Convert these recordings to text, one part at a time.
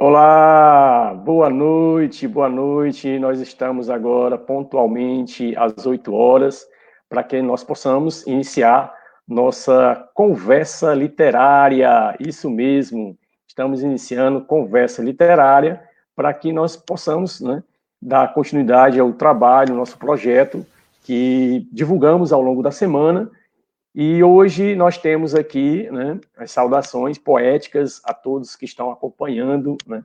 Olá, boa noite, boa noite. Nós estamos agora pontualmente às 8 horas para que nós possamos iniciar nossa conversa literária. Isso mesmo, estamos iniciando conversa literária para que nós possamos né, dar continuidade ao trabalho, nosso projeto que divulgamos ao longo da semana e hoje nós temos aqui né, as saudações poéticas a todos que estão acompanhando né,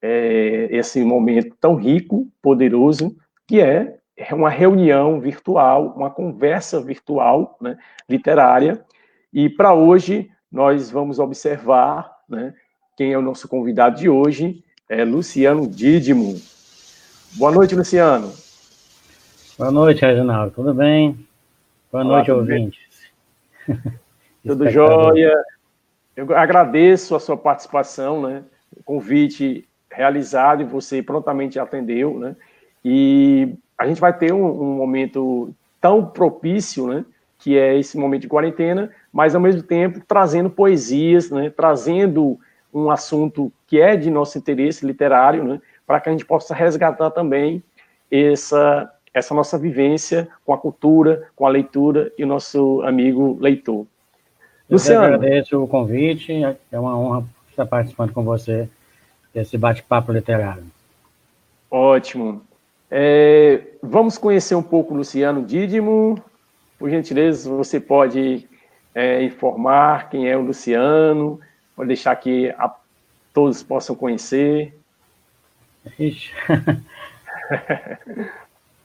é, esse momento tão rico, poderoso, que é uma reunião virtual, uma conversa virtual né, literária. E para hoje nós vamos observar né, quem é o nosso convidado de hoje, é Luciano Dídimo. Boa noite, Luciano. Boa noite, Reginaldo. Tudo bem? Boa Olá, noite, ouvinte. Tudo jóia. Eu agradeço a sua participação, né? O convite realizado e você prontamente atendeu, né? E a gente vai ter um, um, momento tão propício, né? Que é esse momento de quarentena, mas ao mesmo tempo trazendo poesias, né? Trazendo um assunto que é de nosso interesse literário, né? Para que a gente possa resgatar também essa essa nossa vivência com a cultura, com a leitura e o nosso amigo leitor. Luciano. Eu agradeço o convite, é uma honra estar participando com você desse bate-papo literário. Ótimo. É, vamos conhecer um pouco o Luciano Dídimo. Por gentileza, você pode é, informar quem é o Luciano, pode deixar que a, todos possam conhecer. Ixi.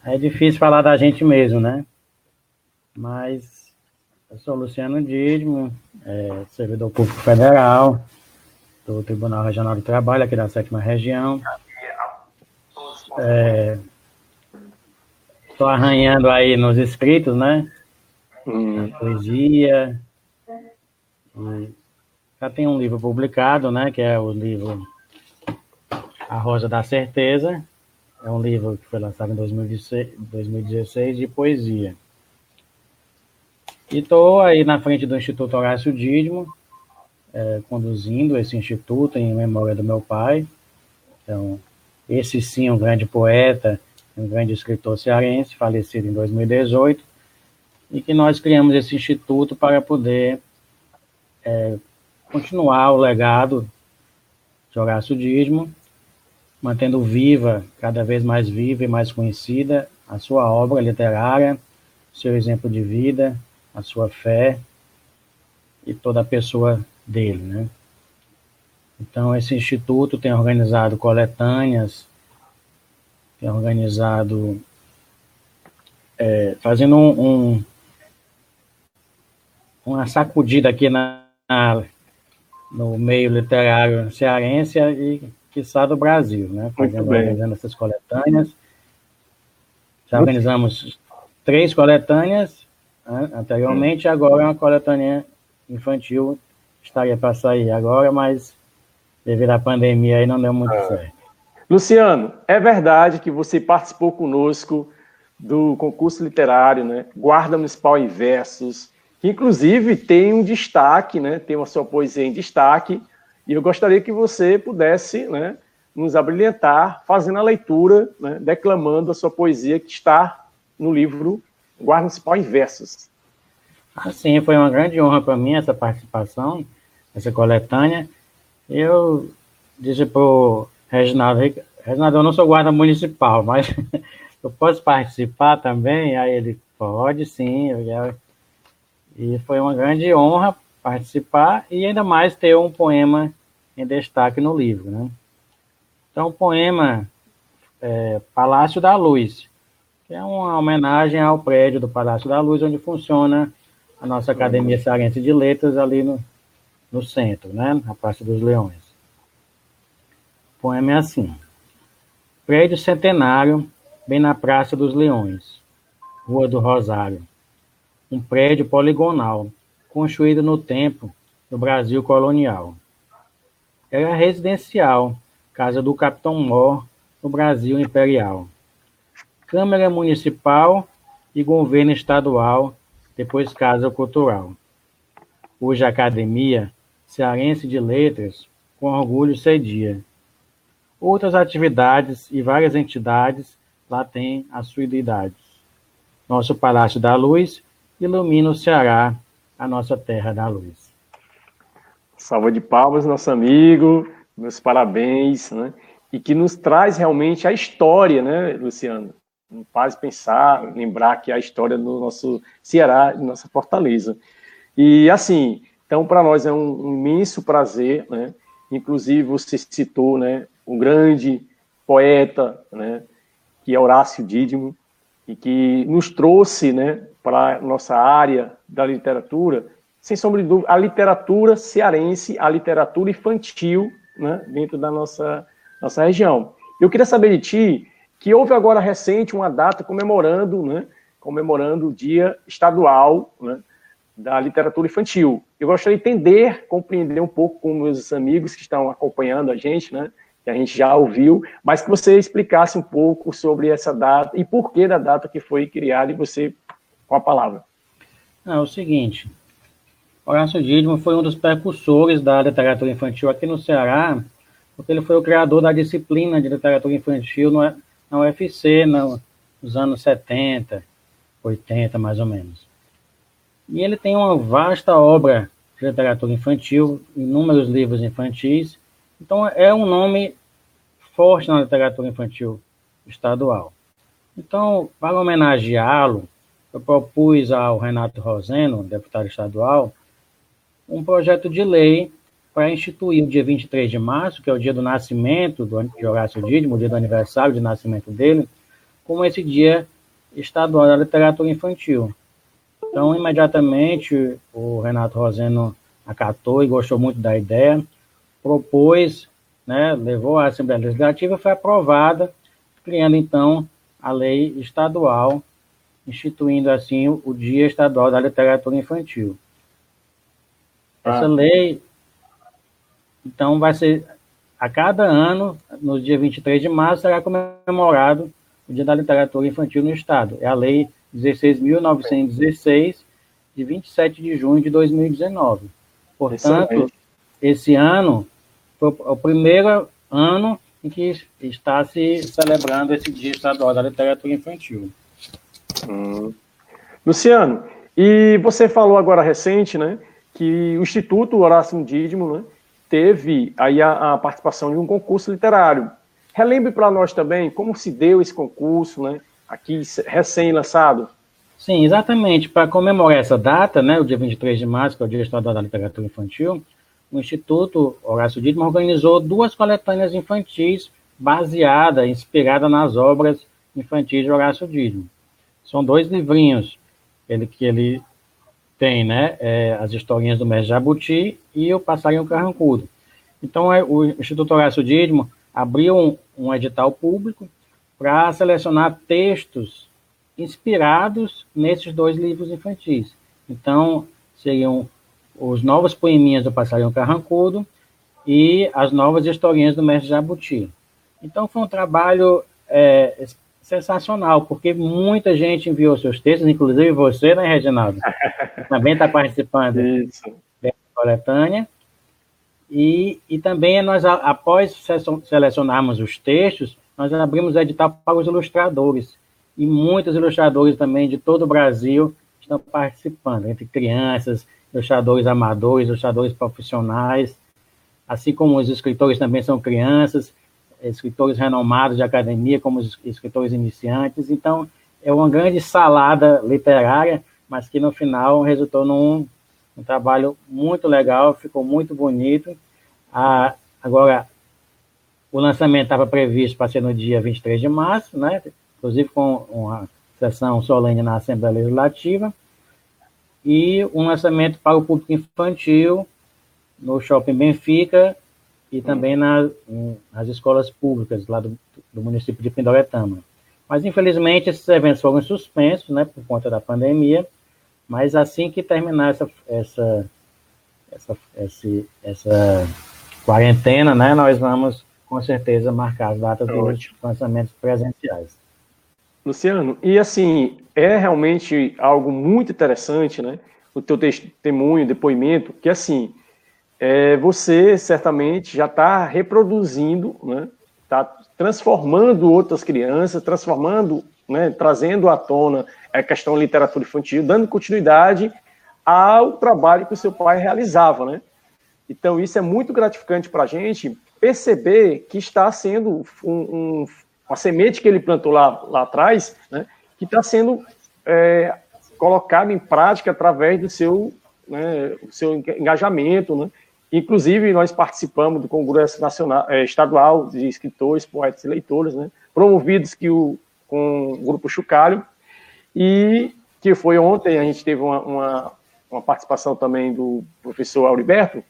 É difícil falar da gente mesmo, né? Mas eu sou Luciano Dídimo, é, servidor público federal do Tribunal Regional do Trabalho aqui da sétima região. Estou é, arranhando aí nos escritos, né? Hum. poesia. Já tem um livro publicado, né? Que é o livro A Rosa da Certeza, é um livro que foi lançado em 2016, 2016 de poesia. E estou aí na frente do Instituto Horácio Dídimo, é, conduzindo esse instituto em memória do meu pai. Então, esse sim, um grande poeta, um grande escritor cearense, falecido em 2018, e que nós criamos esse instituto para poder é, continuar o legado de Horácio Dídimo mantendo viva, cada vez mais viva e mais conhecida, a sua obra literária, seu exemplo de vida, a sua fé e toda a pessoa dele, né? Então, esse instituto tem organizado coletâneas, tem organizado, é, fazendo um, um, uma sacudida aqui na, na, no meio literário cearense e quiçá do Brasil, né? Fazendo, organizando essas coletâneas. Já organizamos três coletâneas né, anteriormente, agora é uma coletânea infantil estaria para sair agora, mas devido à pandemia aí não deu muito ah. certo. Luciano, é verdade que você participou conosco do concurso literário, né? Guarda Municipal em Versos, que inclusive tem um destaque, né? Tem a sua poesia em destaque, e eu gostaria que você pudesse né, nos abrilhantar fazendo a leitura, né, declamando a sua poesia que está no livro Guarda Municipal em Versos. Ah, sim, foi uma grande honra para mim essa participação, essa coletânea. Eu disse para Reginaldo, Reginaldo, eu não sou guarda municipal, mas eu posso participar também? Aí ele, pode sim. E foi uma grande honra participar e ainda mais ter um poema em destaque no livro. Né? Então, o poema é, Palácio da Luz, que é uma homenagem ao prédio do Palácio da Luz, onde funciona a nossa Academia Cearense de Letras, ali no, no centro, né? na Praça dos Leões. Poema é assim: Prédio centenário, bem na Praça dos Leões, Rua do Rosário. Um prédio poligonal, construída no tempo do Brasil colonial. Era residencial, casa do Capitão Mor, no Brasil imperial. Câmara Municipal e governo estadual, depois Casa Cultural. Hoje a Academia Cearense de Letras, com orgulho, cedia. Outras atividades e várias entidades lá têm assiduidades. Nosso Palácio da Luz ilumina o Ceará, a nossa terra da luz. Salva de palmas, nosso amigo, meus parabéns, né? E que nos traz realmente a história, né, Luciano? Nos faz pensar, lembrar que a história do nosso Ceará, nossa fortaleza. E assim, então para nós é um, imenso prazer, né? Inclusive você citou, né, um grande poeta, né, que é Horácio Dídimo, e que nos trouxe, né, para a nossa área da literatura, sem sombra de dúvida, a literatura cearense, a literatura infantil, né, dentro da nossa, nossa região. Eu queria saber de ti que houve agora recente uma data comemorando, né, comemorando o Dia Estadual né, da Literatura Infantil. Eu gostaria de entender, compreender um pouco com meus amigos que estão acompanhando a gente, né, que a gente já ouviu, mas que você explicasse um pouco sobre essa data e por que da data que foi criada e você com a palavra. É o seguinte, Horácio Dídimo foi um dos precursores da literatura infantil aqui no Ceará, porque ele foi o criador da disciplina de literatura infantil na UFC no, nos anos 70, 80, mais ou menos. E ele tem uma vasta obra de literatura infantil, inúmeros livros infantis, então é um nome forte na literatura infantil estadual. Então, para homenageá-lo, eu propus ao Renato Roseno, deputado estadual, um projeto de lei para instituir o dia 23 de março, que é o dia do nascimento do, de Horácio o dia do aniversário de nascimento dele, como esse dia estadual da literatura infantil. Então, imediatamente, o Renato Roseno acatou e gostou muito da ideia, propôs, né, levou à Assembleia Legislativa, foi aprovada, criando, então, a lei estadual, instituindo, assim, o Dia Estadual da Literatura Infantil. Essa ah. lei, então, vai ser a cada ano, no dia 23 de março, será comemorado o Dia da Literatura Infantil no Estado. É a Lei 16.916, de 27 de junho de 2019. Portanto. Esse ano foi o primeiro ano em que está se celebrando esse Dia Estadual da Literatura Infantil. Hum. Luciano, e você falou agora recente, né, que o Instituto Horácio Dídimo né, teve aí a, a, participação de um concurso literário. Relembre para nós também como se deu esse concurso, né, aqui recém-lançado. Sim, exatamente. Para comemorar essa data, né, o dia 23 de março, que é o Dia Estadual da Literatura Infantil, o Instituto Horácio Dídimo organizou duas coletâneas infantis baseadas, inspiradas nas obras infantis de Horácio Dídimo. São dois livrinhos ele, que ele tem né, é, as historinhas do Mestre Jabuti e o Passarinho Carrancudo. Então, é, o Instituto Horácio Dídimo abriu um, um edital público para selecionar textos inspirados nesses dois livros infantis. Então, seriam os novos poeminhas do Passarinho Carrancudo e as novas historinhas do Mestre Jabuti. Então, foi um trabalho é, sensacional, porque muita gente enviou seus textos, inclusive você, né, Reginaldo? também está participando Isso. da coletânea. E, e também nós, após selecionarmos os textos, nós abrimos edital para os ilustradores. E muitos ilustradores também de todo o Brasil estão participando, entre crianças, ilustradores amadores, ilustradores profissionais, assim como os escritores também são crianças, escritores renomados de academia, como os escritores iniciantes. Então, é uma grande salada literária, mas que no final resultou num um trabalho muito legal, ficou muito bonito. Ah, agora, o lançamento estava previsto para ser no dia 23 de março, né? inclusive com uma sessão solene na Assembleia Legislativa, e um lançamento para o público infantil no Shopping Benfica, e também na, nas escolas públicas lá do, do município de Pindoretama. Mas, infelizmente, esses eventos foram suspensos, né, por conta da pandemia, Mas assim que terminar essa, essa, essa, essa, essa quarentena, né, nós vamos com certeza marcar as datas dos lançamentos presenciais. Luciano, e assim, é realmente algo muito interessante, né? O teu testemunho, depoimento, que assim, é, você certamente já está reproduzindo, né? Está transformando outras crianças, transformando, né? Trazendo à tona a questão da literatura infantil, dando continuidade ao trabalho que o seu pai realizava, né? Então, isso é muito gratificante para a gente perceber que está sendo um, um, uma semente que ele plantou lá, lá atrás, né, que está sendo é, colocada em prática através do seu, né, seu engajamento. Né? Inclusive, nós participamos do Congresso Nacional, é, Estadual de Escritores, Poetas e Leitores, né, promovidos que o, com o Grupo Chucalho, e que foi ontem, a gente teve uma, uma, uma participação também do professor Auriberto,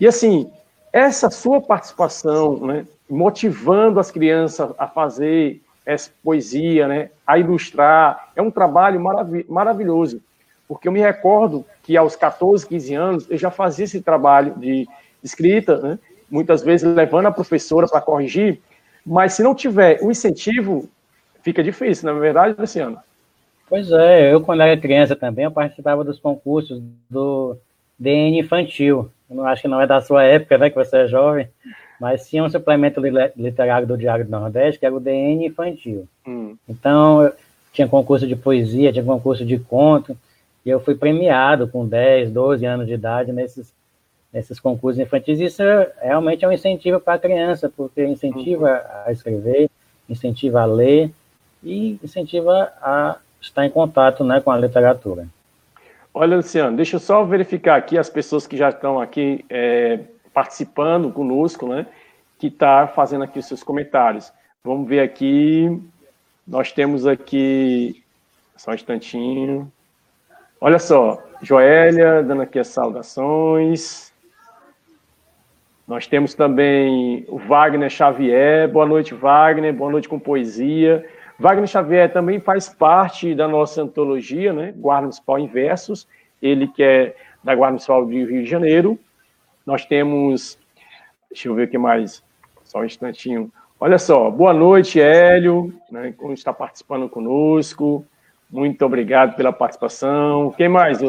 e assim, essa sua participação, né, motivando as crianças a fazer essa poesia, né, a ilustrar, é um trabalho marav maravilhoso, porque eu me recordo que aos 14, 15 anos eu já fazia esse trabalho de escrita, né, muitas vezes levando a professora para corrigir, mas se não tiver o incentivo, fica difícil, não é verdade, Luciano? Pois é, eu quando era criança também, eu participava dos concursos do DN infantil, eu não acho que não é da sua época, né, que você é jovem, mas tinha um suplemento literário do Diário do Nordeste, que era o DN infantil. Hum. Então, tinha concurso de poesia, tinha concurso de conto, e eu fui premiado com 10, 12 anos de idade nesses, nesses concursos infantis. Isso é, realmente é um incentivo para a criança, porque incentiva uhum. a escrever, incentiva a ler e incentiva a estar em contato né, com a literatura. Olha, Luciano, deixa eu só verificar aqui as pessoas que já estão aqui é, participando conosco, né? Que está fazendo aqui os seus comentários. Vamos ver aqui. Nós temos aqui. Só um instantinho. Olha só, Joélia dando aqui as saudações. Nós temos também o Wagner Xavier. Boa noite, Wagner. Boa noite com poesia. Wagner Xavier também faz parte da nossa antologia, né? Guarda Municipal Inversos, ele que é da Guarda Municipal do Rio de Janeiro. Nós temos, deixa eu ver o que mais, só um instantinho. Olha só, boa noite, Hélio, né, que está participando conosco. Muito obrigado pela participação. Quem mais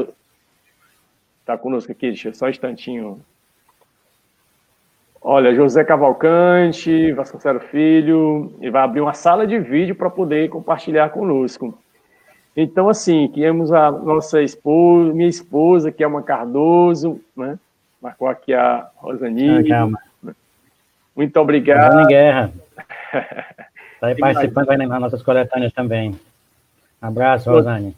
está conosco aqui? Deixa eu só um instantinho. Olha, José Cavalcante, Vasconcelos Filho, ele vai abrir uma sala de vídeo para poder compartilhar conosco. Então, assim, temos a nossa esposa, minha esposa, que é uma Cardoso, né? Marcou aqui a Rosani. Ah, né? Muito obrigado. Rosane Guerra. Está aí participando aí nas nossas coletâneas também. abraço, Rosane.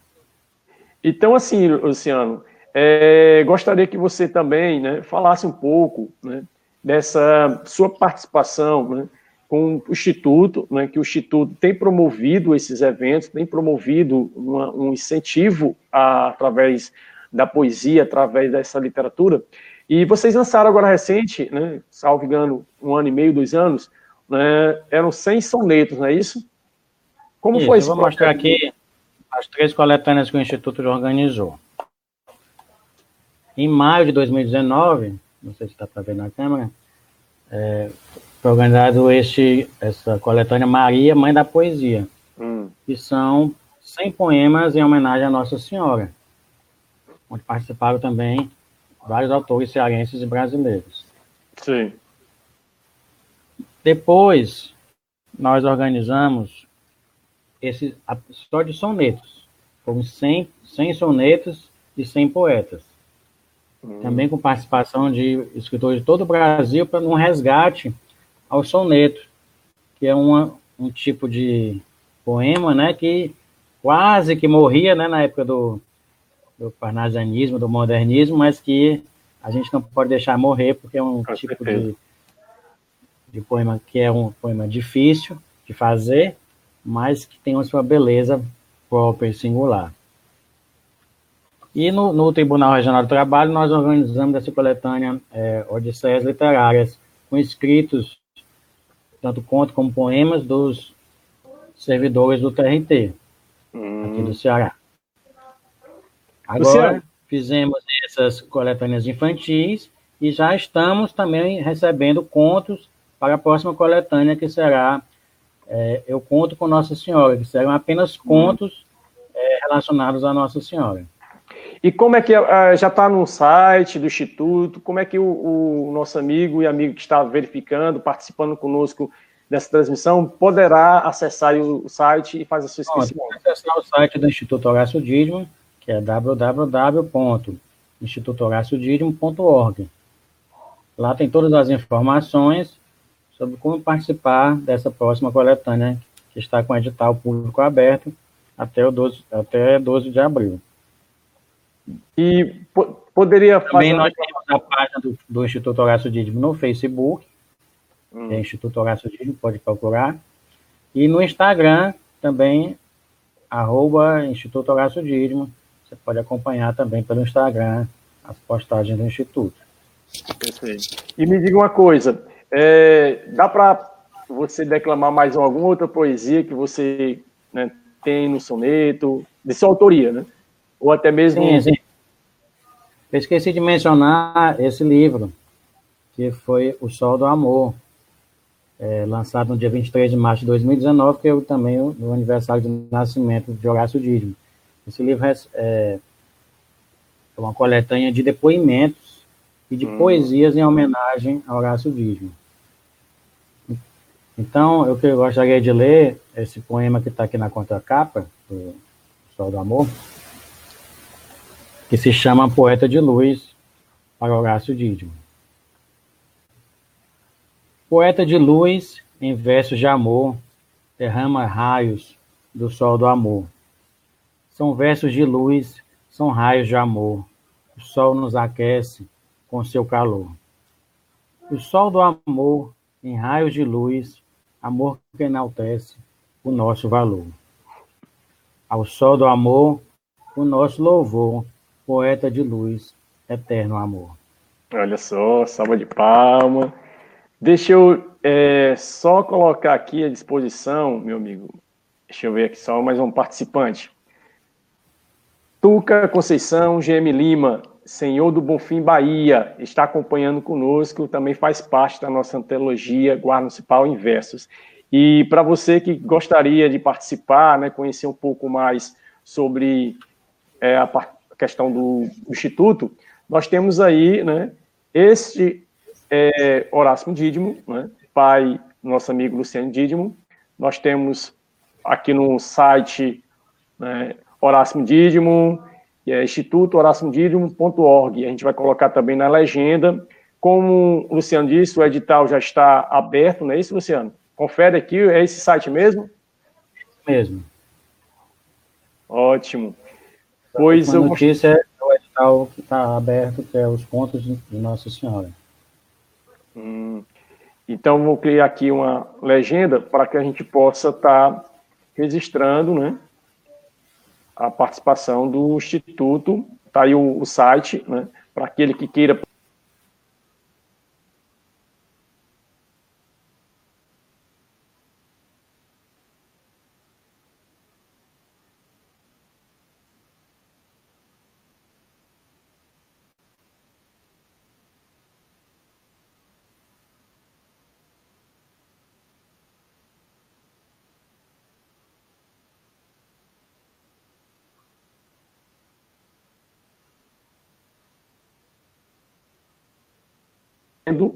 Então, assim, Luciano, é, gostaria que você também né, falasse um pouco né, dessa sua participação né, com o Instituto, né, que o Instituto tem promovido esses eventos, tem promovido uma, um incentivo a, através da poesia, através dessa literatura. E vocês lançaram agora recente, né, salvo engano, um ano e meio, dois anos, né, eram 100 sonetos, não é isso? Como isso, foi isso? Eu vou mostrar aqui as três coletâneas que o Instituto organizou. Em maio de 2019, não sei se está para ver na câmera, é, foi organizado este, essa coletânea Maria, Mãe da Poesia, hum. que são 100 poemas em homenagem à Nossa Senhora, onde participaram também vários autores cearenses e brasileiros. Sim. Depois, nós organizamos esse, só de sonetos. Foram 100, 100 sonetos e 100 poetas. Hum. Também com participação de escritores de todo o Brasil para um resgate ao soneto, que é uma, um tipo de poema, né, que quase que morria, né, na época do, do parnasianismo, do modernismo, mas que a gente não pode deixar morrer, porque é um Com tipo de, de poema que é um poema difícil de fazer, mas que tem a sua beleza própria e singular. E no, no, Tribunal Regional do Trabalho, nós organizamos essa coletânea é, Odisseias Literárias, com escritos, tanto contos como poemas, dos servidores do TRT, hum. aqui do Ceará. Agora, Luciano. fizemos essas coletâneas infantis e já estamos também recebendo contos para a próxima coletânea, que será é, Eu Conto com Nossa Senhora, que serão apenas hum. contos é, relacionados à Nossa Senhora. E como é que uh, já está no site do Instituto? Como é que o, o, nosso amigo e amigo que está verificando, participando conosco dessa transmissão, poderá acessar o, site e fazer a sua inscrição? Pode acessar o site do Instituto Horácio Dídimo, que é www.institutohoraciodídimo.org. Lá tem todas as informações sobre como participar dessa próxima coletânea, que está com edital público aberto até, o 12, até 12 de abril. E po poderia Também nós temos a página do, do Instituto Horácio Dídimo no Facebook, hum. é Instituto Horácio Dídimo, pode procurar. E no Instagram também, arroba Instituto Horácio Dídimo. Você pode acompanhar também pelo Instagram as postagens do Instituto. Perfeito. E me diga uma coisa, é, dá para você declamar mais alguma outra poesia que você né, tem no soneto, de sua autoria, né? Ou até mesmo. Sim, sim. Eu esqueci de mencionar esse livro, que foi O Sol do Amor, é, lançado no dia 23 de março de 2019, que é também o, o aniversário de nascimento de Horácio Dídimo. Esse livro é, é uma coletânea de depoimentos e de hum. poesias em homenagem a Horácio Dídimo. Então, eu que gostaria de ler esse poema que está aqui na contracapa, do Sol do Amor, que se chama Poeta de Luz, para Horácio Dídimo. Poeta de luz, em versos de amor, derrama raios do sol do amor. São versos de luz, são raios de amor. O sol nos aquece com seu calor. O sol do amor, em raios de luz, amor que enaltece o nosso valor. Ao sol do amor, o nosso louvor, poeta de luz, eterno amor. Olha só, salva de palma. Deixa eu é, só colocar aqui à disposição, meu amigo. Deixa eu ver aqui só mais um participante. Tuca Conceição, GM Lima, Senhor do Bonfim, Bahia, está acompanhando conosco, também faz parte da nossa antologia Guarda Municipal em Versos. E para você que gostaria de participar, né, conhecer um pouco mais sobre é, a questão do, Instituto, nós temos aí né, este é, Horácio Dídimo, né, pai nosso amigo Luciano Dídimo. Nós temos aqui no site né, Horácio Dídimo, é institutohoraciodídimo.org. A gente vai colocar também na legenda. Como o Luciano disse, o edital já está aberto, não é isso, Luciano? Confere aqui, é esse site mesmo? Mesmo. Ótimo. Pois a eu... notícia é o edital que está aberto, que é os contos de Nossa Senhora. Hum. Então, vou criar aqui uma legenda para que a gente possa estar tá registrando, né? A participação do Instituto. Está aí o, o site, né, para aquele que queira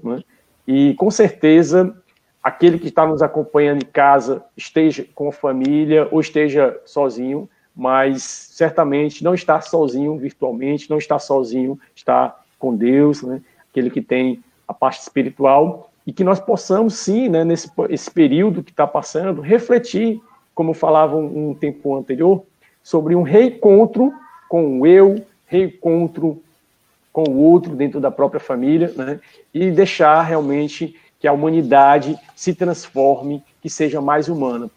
né? e com certeza aquele que está nos acompanhando em casa esteja com a família ou esteja sozinho, mas certamente não está sozinho virtualmente, não está sozinho, está com Deus, né? aquele que tem a parte espiritual, e que nós possamos sim, né, nesse esse período que está passando, refletir, como falava um, um tempo anterior, sobre um reencontro com o eu, reencontro com o outro dentro da própria família, né? e deixar realmente que a humanidade se transforme, que seja mais humana.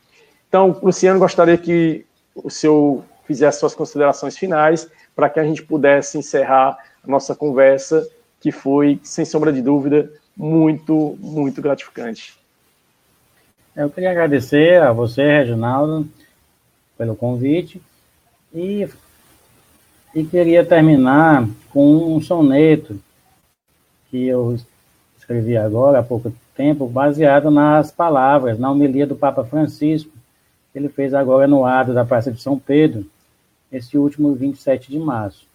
Então, Luciano, gostaria que o senhor fizesse suas considerações finais para que a gente pudesse encerrar a nossa conversa, que foi, sem sombra de dúvida, muito, muito gratificante. Eu queria agradecer a você, Reginaldo, pelo convite e E queria terminar com um soneto que eu escrevi agora há pouco tempo, baseado nas palavras, na homilia do Papa Francisco, que ele fez agora no ato da Praça de São Pedro, esse último 27 de março.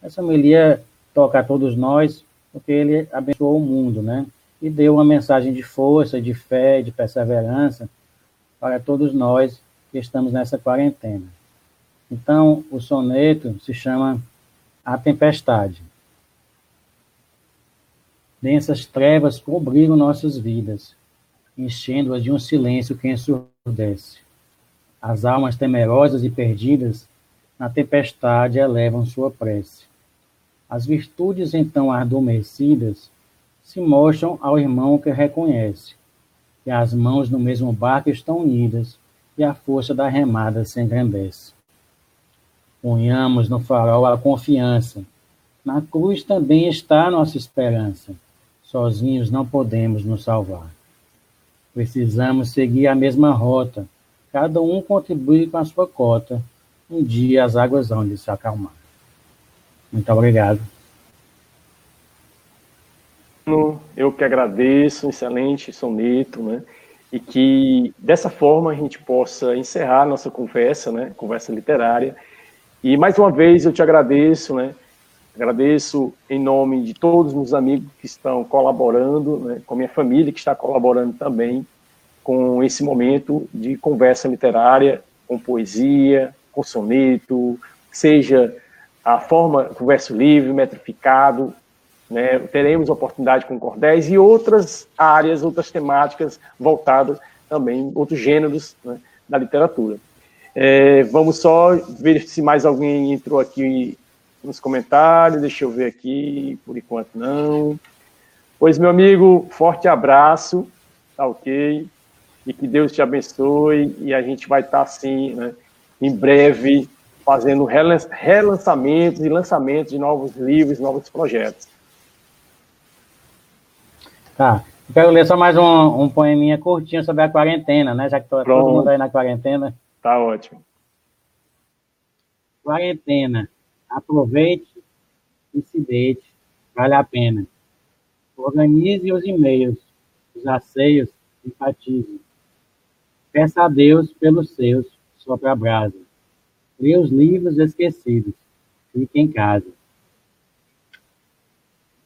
Essa homilia toca a todos nós, porque ele abençoou o mundo, né? E deu uma mensagem de força, de fé, de perseverança para todos nós que estamos nessa quarentena. Então, o soneto se chama A Tempestade. Densas trevas cobriram nossas vidas, enchendo-as de um silêncio que ensurdece. As almas temerosas e perdidas, na tempestade elevam sua prece. As virtudes então adormecidas se mostram ao irmão que reconhece, e as mãos no mesmo barco estão unidas, e a força da remada se engrandece. Ponhamos no farol a confiança. Na cruz também está a nossa esperança. Sozinhos não podemos nos salvar. Precisamos seguir a mesma rota. Cada um contribui com a sua cota. Um dia as águas vão de se acalmar. Muito obrigado. Eu que agradeço, excelente soneto, né? E que dessa forma a gente possa encerrar nossa conversa, né? Conversa literária e mais uma vez eu te agradeço, né? Agradeço em nome de todos os amigos que estão colaborando, né? com a minha família que está colaborando também com esse momento de conversa literária, com poesia, com soneto, seja a forma do verso livre, metrificado, né? teremos oportunidade com cordéis e outras áreas, outras temáticas voltadas também, outros gêneros né? da literatura. É, vamos só ver se mais alguém entrou aqui nos comentários. Deixa eu ver aqui, por enquanto não. Pois, meu amigo, forte abraço, tá ok? E que Deus te abençoe. E a gente vai estar, assim, né, em breve, fazendo relançamentos e lançamentos de novos livros, novos projetos. Tá. Eu quero ler só mais um, um poeminha curtinho sobre a quarentena, né? Já que todo mundo aí na quarentena. Tá ótimo. Quarentena. Aproveite e se deite. Vale a pena. Organize os e-mails, os aceios, enfatize. Peça a Deus pelos seus, sopra a brasa. Lê os livros esquecidos. Fique em casa.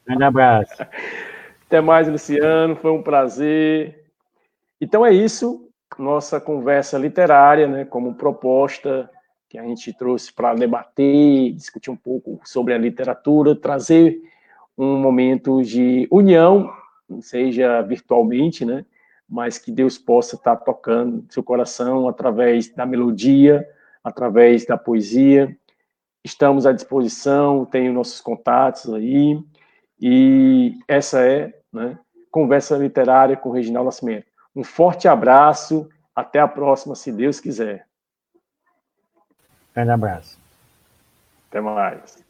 Grande abraço. Até mais, Luciano. Foi um prazer. Então é isso nossa conversa literária, né, como proposta que a gente trouxe para debater, discutir um pouco sobre a literatura, trazer um momento de união, seja virtualmente, né, mas que Deus possa estar tocando seu coração através da melodia, através da poesia. Estamos à disposição, tenho nossos contatos aí, e essa é, né, Conversa Literária com Reginaldo Nascimento. Um forte abraço, até a próxima, se Deus quiser. Grande abraço. Até mais.